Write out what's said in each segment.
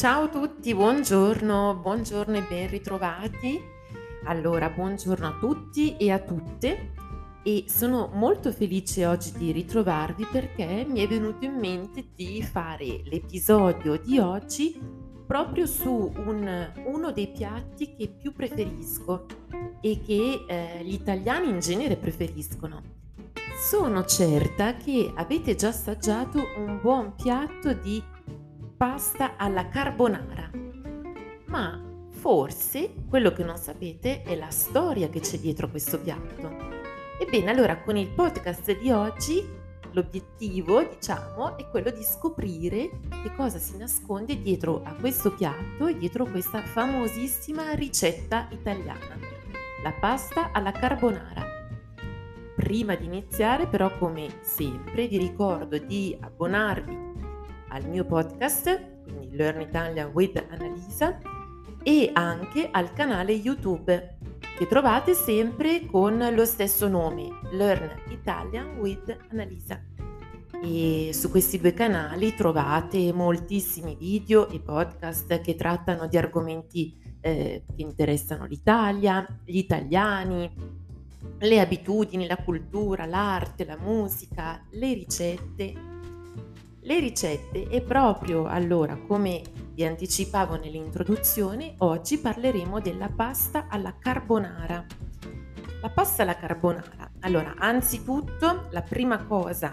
Ciao a tutti, buongiorno, buongiorno e ben ritrovati. Allora, buongiorno a tutti e a tutte e sono molto felice oggi di ritrovarvi perché mi è venuto in mente di fare l'episodio di oggi proprio su un, uno dei piatti che più preferisco e che eh, gli italiani in genere preferiscono. Sono certa che avete già assaggiato un buon piatto di pasta alla carbonara. Ma forse quello che non sapete è la storia che c'è dietro questo piatto. Ebbene, allora con il podcast di oggi l'obiettivo, diciamo, è quello di scoprire che cosa si nasconde dietro a questo piatto e dietro questa famosissima ricetta italiana, la pasta alla carbonara. Prima di iniziare, però, come sempre, vi ricordo di abbonarvi al mio podcast, quindi Learn Italian with Annalisa, e anche al canale YouTube che trovate sempre con lo stesso nome, Learn Italian with Annalisa. E su questi due canali trovate moltissimi video e podcast che trattano di argomenti eh, che interessano l'Italia, gli italiani, le abitudini, la cultura, l'arte, la musica, le ricette le ricette e proprio allora, come vi anticipavo nell'introduzione, oggi parleremo della pasta alla carbonara. La pasta alla carbonara. Allora, anzitutto, la prima cosa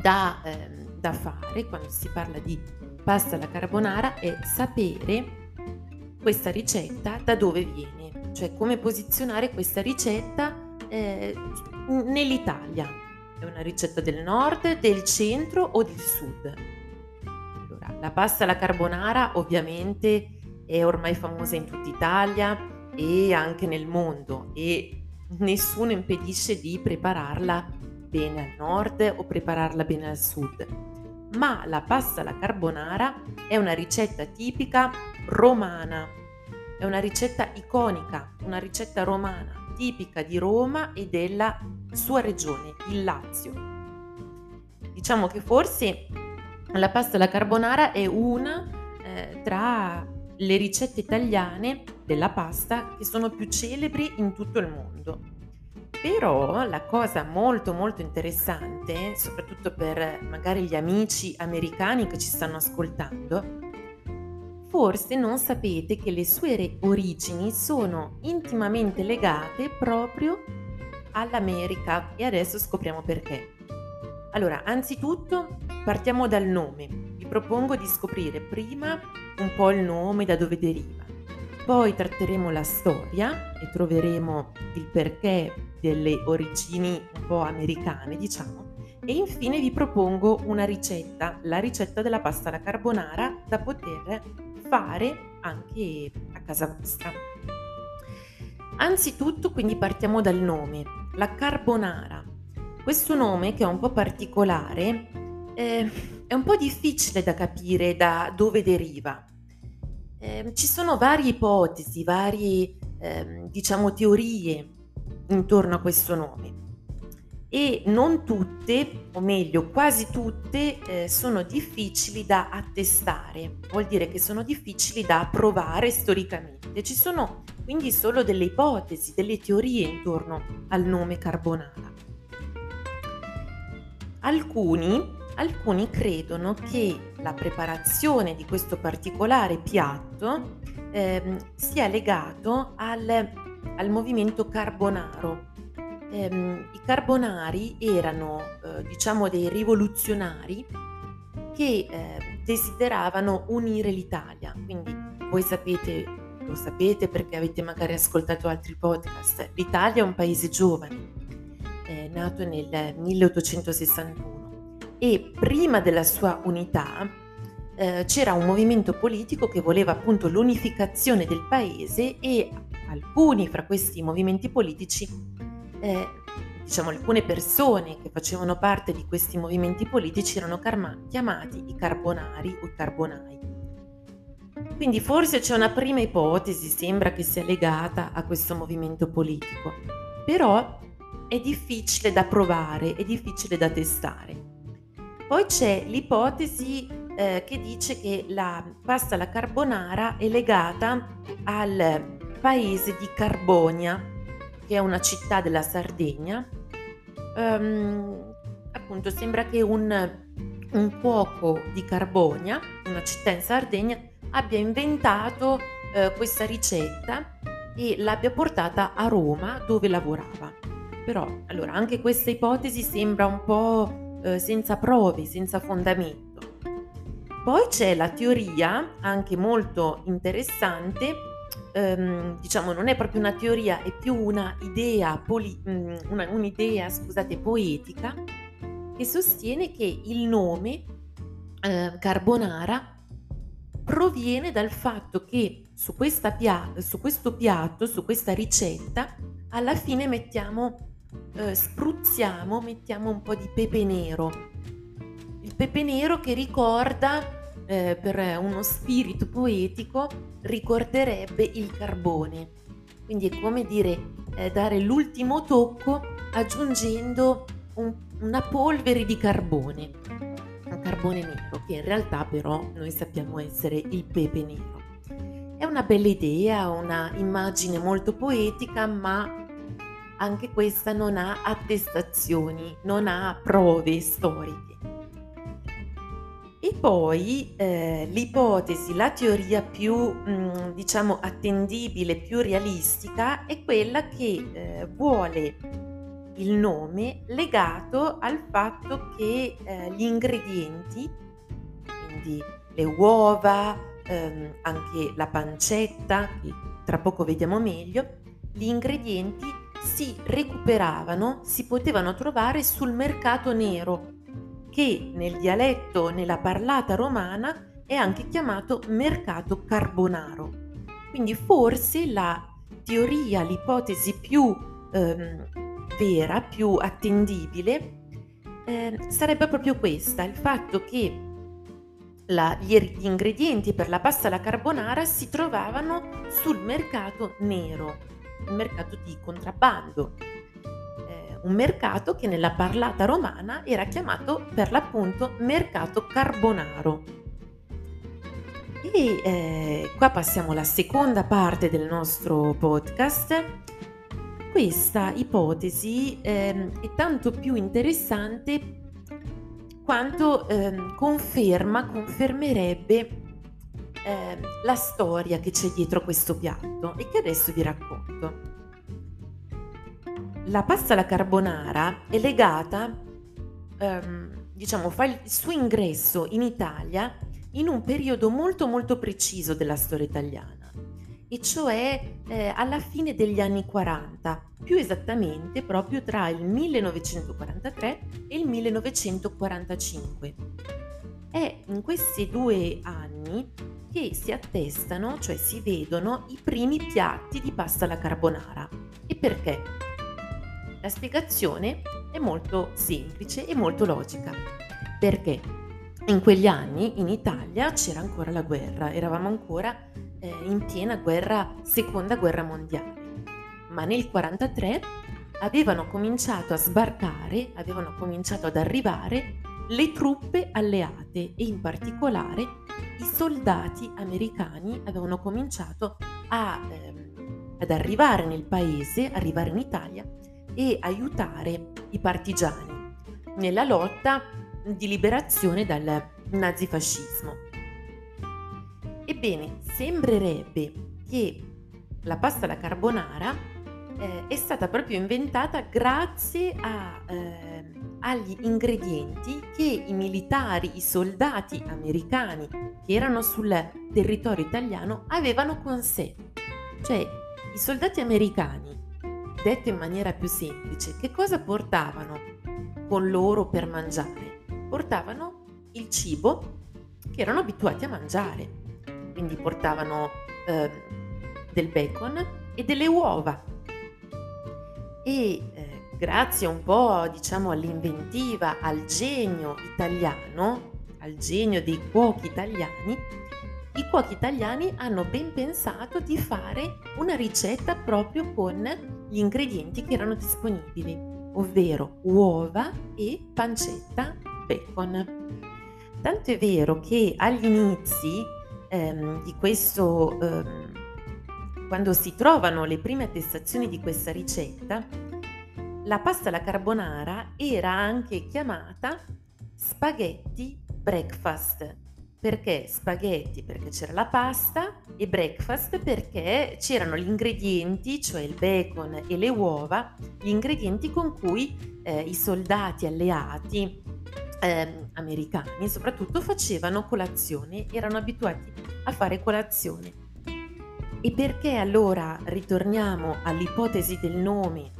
da, eh, da fare quando si parla di pasta alla carbonara è sapere questa ricetta da dove viene, cioè come posizionare questa ricetta eh, nell'Italia è una ricetta del nord, del centro o del sud? Allora, la pasta alla carbonara ovviamente è ormai famosa in tutta Italia e anche nel mondo e nessuno impedisce di prepararla bene al nord o prepararla bene al sud. Ma la pasta alla carbonara è una ricetta tipica romana, è una ricetta iconica, una ricetta romana tipica di Roma e della sua regione, il Lazio. Diciamo che forse la pasta alla carbonara è una eh, tra le ricette italiane della pasta che sono più celebri in tutto il mondo. Però la cosa molto molto interessante, soprattutto per magari gli amici americani che ci stanno ascoltando, forse non sapete che le sue origini sono intimamente legate proprio all'America e adesso scopriamo perché. Allora, anzitutto partiamo dal nome. Vi propongo di scoprire prima un po' il nome, da dove deriva. Poi tratteremo la storia e troveremo il perché delle origini un po' americane, diciamo. E infine vi propongo una ricetta, la ricetta della pasta alla carbonara da poter fare anche a casa vostra. Anzitutto quindi partiamo dal nome, la carbonara. Questo nome che è un po' particolare eh, è un po' difficile da capire da dove deriva. Eh, ci sono varie ipotesi, varie eh, diciamo teorie intorno a questo nome e non tutte, o meglio quasi tutte, eh, sono difficili da attestare, vuol dire che sono difficili da provare storicamente. Ci sono quindi solo delle ipotesi, delle teorie intorno al nome carbonara. Alcuni, alcuni credono che la preparazione di questo particolare piatto eh, sia legato al, al movimento carbonaro ehm, i carbonari erano eh, diciamo dei rivoluzionari che eh, desideravano unire l'Italia. Quindi voi sapete, lo sapete perché avete magari ascoltato altri podcast, l'Italia è un paese giovane, è nato nel 1861 e prima della sua unità eh, c'era un movimento politico che voleva appunto l'unificazione del paese e alcuni fra questi movimenti politici eh, diciamo, alcune persone che facevano parte di questi movimenti politici erano carma- chiamati i carbonari o carbonai. Quindi forse c'è una prima ipotesi, sembra che sia legata a questo movimento politico, però è difficile da provare, è difficile da testare. Poi c'è l'ipotesi eh, che dice che la pasta alla carbonara è legata al paese di Carbonia, che è una città della Sardegna. Um, appunto sembra che un, un cuoco di Carbonia, una città in Sardegna, abbia inventato eh, questa ricetta e l'abbia portata a Roma dove lavorava. Però, allora, anche questa ipotesi sembra un po' eh, senza prove, senza fondamento. Poi c'è la teoria, anche molto interessante, ehm, diciamo non è proprio una teoria, è più una idea, poli- mm, una, un'idea scusate, poetica, che sostiene che il nome eh, carbonara proviene dal fatto che su, pia- su, questo piatto, su questa ricetta, alla fine mettiamo, eh, spruzziamo, mettiamo un po' di pepe nero. Il pepe nero che ricorda, eh, per uno spirito poetico, ricorderebbe il carbone. Quindi è come dire, eh, dare l'ultimo tocco aggiungendo un, una polvere di carbone, un carbone nero, che in realtà però noi sappiamo essere il pepe nero. È una bella idea, una immagine molto poetica, ma anche questa non ha attestazioni, non ha prove storiche. E poi eh, l'ipotesi, la teoria più mh, mm, diciamo attendibile, più realistica è quella che eh, vuole il nome legato al fatto che eh, gli ingredienti, quindi le uova, ehm, anche la pancetta, che tra poco vediamo meglio, gli ingredienti si recuperavano, si potevano trovare sul mercato nero che nel dialetto, nella parlata romana, è anche chiamato mercato carbonaro. Quindi forse la teoria, l'ipotesi più ehm, vera, più attendibile, eh, sarebbe proprio questa, il fatto che la, gli, gli ingredienti per la pasta alla carbonara si trovavano sul mercato nero, il mercato di contrabbando, un mercato che nella parlata romana era chiamato per l'appunto mercato carbonaro. E eh, qua passiamo alla seconda parte del nostro podcast. Questa ipotesi eh, è tanto più interessante quanto eh, conferma, confermerebbe eh, la storia che c'è dietro questo piatto e che adesso vi racconto. La pasta alla carbonara è legata, ehm, diciamo, fa il suo ingresso in Italia in un periodo molto molto preciso della storia italiana, e cioè eh, alla fine degli anni 40, più esattamente proprio tra il 1943 e il 1945. È in questi due anni che si attestano, cioè si vedono, i primi piatti di pasta alla carbonara. E perché? La spiegazione è molto semplice e molto logica, perché in quegli anni in Italia c'era ancora la guerra, eravamo ancora eh, in piena guerra, seconda guerra mondiale, ma nel 1943 avevano cominciato a sbarcare, avevano cominciato ad arrivare le truppe alleate e in particolare i soldati americani avevano cominciato a, ehm, ad arrivare nel paese, arrivare in Italia e aiutare i partigiani nella lotta di liberazione dal nazifascismo. Ebbene, sembrerebbe che la pasta alla carbonara eh, è stata proprio inventata grazie a, eh, agli ingredienti che i militari, i soldati americani che erano sul territorio italiano avevano con sé. Cioè, i soldati americani detto in maniera più semplice, che cosa portavano con loro per mangiare? Portavano il cibo che erano abituati a mangiare. Quindi portavano eh, del bacon e delle uova. E eh, grazie un po', diciamo, all'inventiva, al genio italiano, al genio dei cuochi italiani, i cuochi italiani hanno ben pensato di fare una ricetta proprio con gli ingredienti che erano disponibili, ovvero uova e pancetta bacon. Tanto è vero che agli inizi ehm, di questo, ehm, quando si trovano le prime attestazioni di questa ricetta, la pasta alla carbonara era anche chiamata spaghetti breakfast. Perché spaghetti? Perché c'era la pasta e breakfast perché c'erano gli ingredienti, cioè il bacon e le uova, gli ingredienti con cui eh, i soldati alleati eh, americani soprattutto facevano colazione, erano abituati a fare colazione. E perché allora ritorniamo all'ipotesi del nome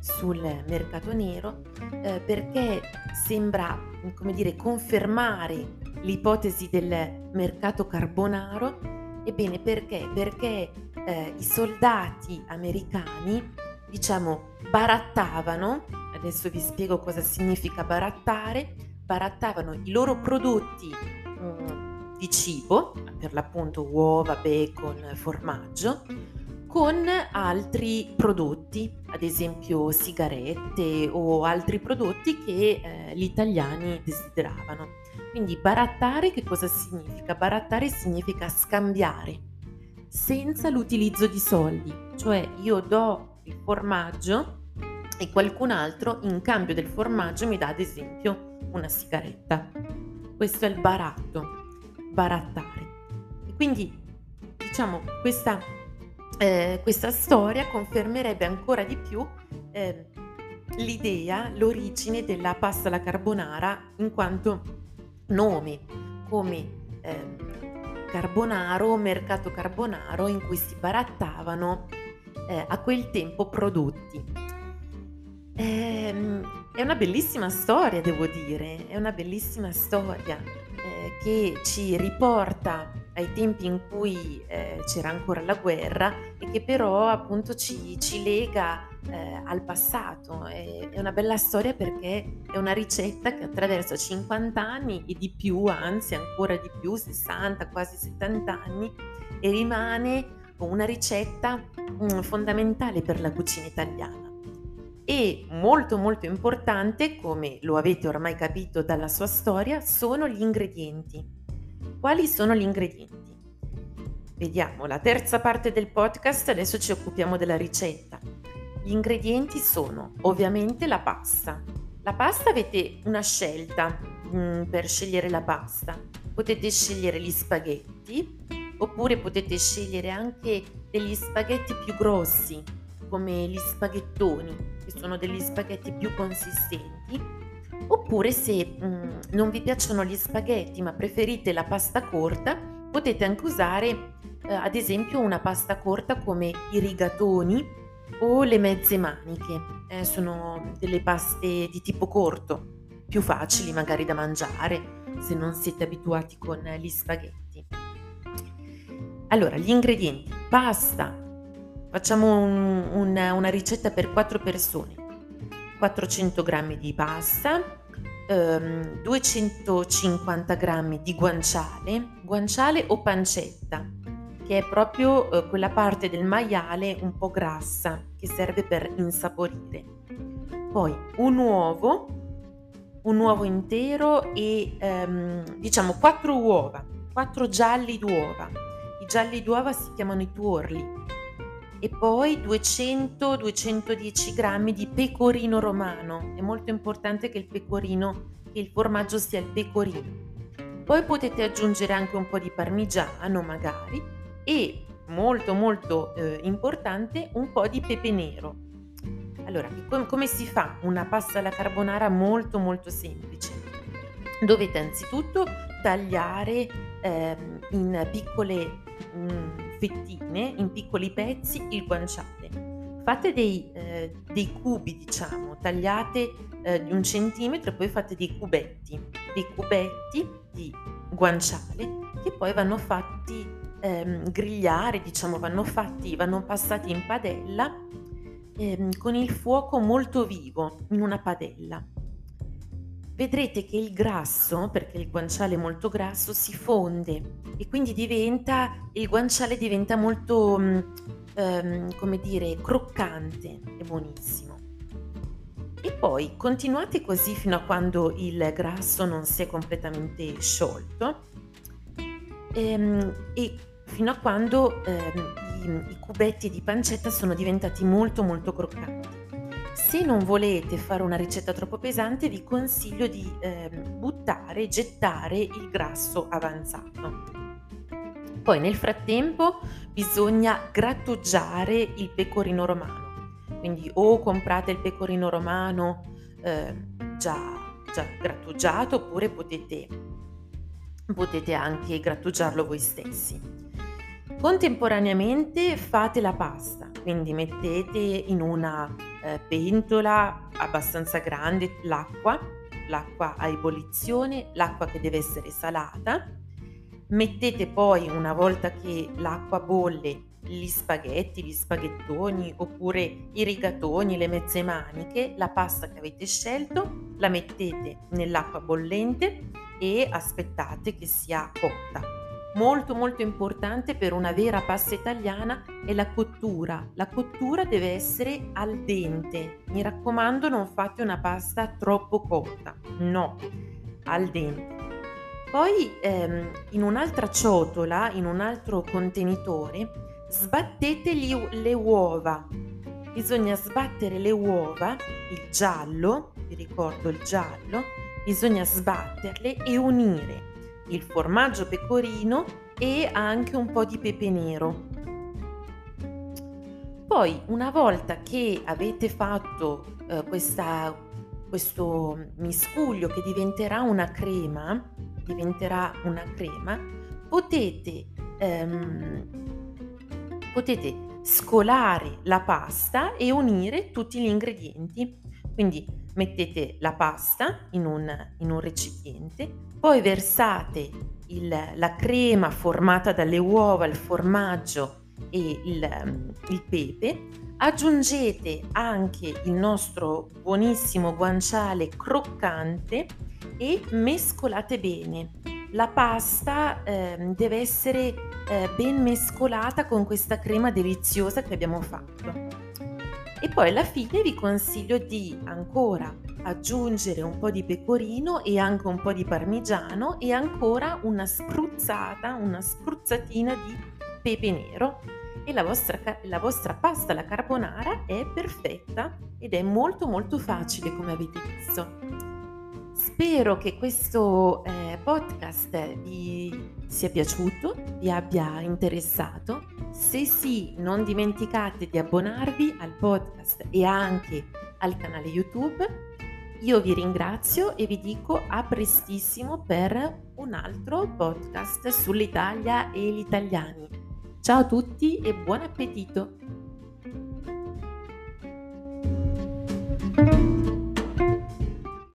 sul mercato nero? Eh, perché sembra, come dire, confermare l'ipotesi del mercato carbonaro? Ebbene, perché? Perché eh, i soldati americani, diciamo, barattavano, adesso vi spiego cosa significa barattare, barattavano i loro prodotti mm, di cibo, per l'appunto uova, bacon, formaggio, con altri prodotti, ad esempio sigarette o altri prodotti che eh, gli italiani desideravano. Quindi barattare che cosa significa? Barattare significa scambiare senza l'utilizzo di soldi, cioè io do il formaggio e qualcun altro in cambio del formaggio mi dà ad esempio una sigaretta. Questo è il baratto, barattare. E quindi diciamo questa, eh, questa storia confermerebbe ancora di più eh, l'idea, l'origine della pasta alla carbonara in quanto nome come eh, carbonaro, mercato carbonaro in cui si barattavano eh, a quel tempo prodotti. Ehm, è una bellissima storia, devo dire, è una bellissima storia eh, che ci riporta ai tempi in cui eh, c'era ancora la guerra e che però appunto ci, ci lega eh, al passato. È, è, una bella storia perché è una ricetta che attraverso 50 anni e di più, anzi ancora di più, 60, quasi 70 anni, e rimane una ricetta mh, mm, fondamentale per la cucina italiana e molto molto importante, come lo avete ormai capito dalla sua storia, sono gli ingredienti. Quali sono gli ingredienti? Vediamo, la terza parte del podcast, adesso ci occupiamo della ricetta. Gli ingredienti sono ovviamente la pasta. La pasta avete una scelta mh, mm, per scegliere la pasta. Potete scegliere gli spaghetti oppure potete scegliere anche degli spaghetti più grossi, come gli spaghettoni, che sono degli spaghetti più consistenti, oppure se mh, mm, non vi piacciono gli spaghetti ma preferite la pasta corta, potete anche usare eh, ad esempio una pasta corta come i rigatoni o le mezze maniche. Eh, sono delle paste di tipo corto, più facili magari da mangiare se non siete abituati con gli spaghetti. Allora, gli ingredienti: pasta, Facciamo un, una, una ricetta per 4 persone. 400 g di pasta, ehm, 250 g di guanciale, guanciale o pancetta, che è proprio eh, quella parte del maiale un po' grassa che serve per insaporire. Poi un uovo, un uovo intero e ehm, diciamo 4 uova, 4 gialli d'uova. I gialli d'uova si chiamano i tuorli e poi 200-210 grammi di pecorino romano. È molto importante che il pecorino, che il formaggio sia il pecorino. Poi potete aggiungere anche un po' di parmigiano magari e molto molto eh, importante un po' di pepe nero. Allora, com- come si fa una pasta alla carbonara molto molto semplice? Dovete anzitutto tagliare eh, in piccole mh, mm, fettine, in piccoli pezzi, il guanciale. Fate dei, eh, dei cubi, diciamo, tagliate eh, di un centimetro e poi fate dei cubetti, dei cubetti di guanciale che poi vanno fatti ehm, grigliare, diciamo, vanno fatti, vanno passati in padella ehm, con il fuoco molto vivo in una padella vedrete che il grasso, perché il guanciale è molto grasso, si fonde e quindi diventa, il guanciale diventa molto, um, come dire, croccante e buonissimo. E poi continuate così fino a quando il grasso non si è completamente sciolto ehm, e fino a quando ehm, i, i cubetti di pancetta sono diventati molto molto croccanti. Se non volete fare una ricetta troppo pesante vi consiglio di eh, buttare, gettare il grasso avanzato. Poi nel frattempo bisogna grattugiare il pecorino romano quindi o comprate il pecorino romano eh, già, già grattugiato oppure potete, potete anche grattugiarlo voi stessi. Contemporaneamente fate la pasta, quindi mettete in una eh, pentola abbastanza grande l'acqua, l'acqua a ebollizione, l'acqua che deve essere salata. Mettete poi, una volta che l'acqua bolle, gli spaghetti, gli spaghettoni oppure i rigatoni, le mezze maniche, la pasta che avete scelto, la mettete nell'acqua bollente e aspettate che sia cotta. Molto molto importante per una vera pasta italiana è la cottura. La cottura deve essere al dente. Mi raccomando non fate una pasta troppo cotta. No, al dente. Poi ehm, in un'altra ciotola, in un altro contenitore, sbattete gli, le uova. Bisogna sbattere le uova, il giallo, vi ricordo il giallo, bisogna sbatterle e unire il formaggio pecorino e anche un po' di pepe nero. Poi, una volta che avete fatto eh, questa, questo miscuglio che diventerà una crema, diventerà una crema, potete ehm, potete scolare la pasta e unire tutti gli ingredienti. Quindi mettete la pasta in un, in un recipiente, poi versate il, la crema formata dalle uova, il formaggio e il, il pepe, aggiungete anche il nostro buonissimo guanciale croccante e mescolate bene la pasta eh, deve essere eh, ben mescolata con questa crema deliziosa che abbiamo fatto. E poi alla fine vi consiglio di ancora aggiungere un po' di pecorino e anche un po' di parmigiano e ancora una spruzzata, una spruzzatina di pepe nero e la vostra, la vostra pasta alla carbonara è perfetta ed è molto molto facile come avete visto. Spero che questo eh, podcast vi sia piaciuto, vi abbia interessato. Se sì, non dimenticate di abbonarvi al podcast e anche al canale YouTube. Io vi ringrazio e vi dico a prestissimo per un altro podcast sull'Italia e gli italiani. Ciao a tutti e buon appetito!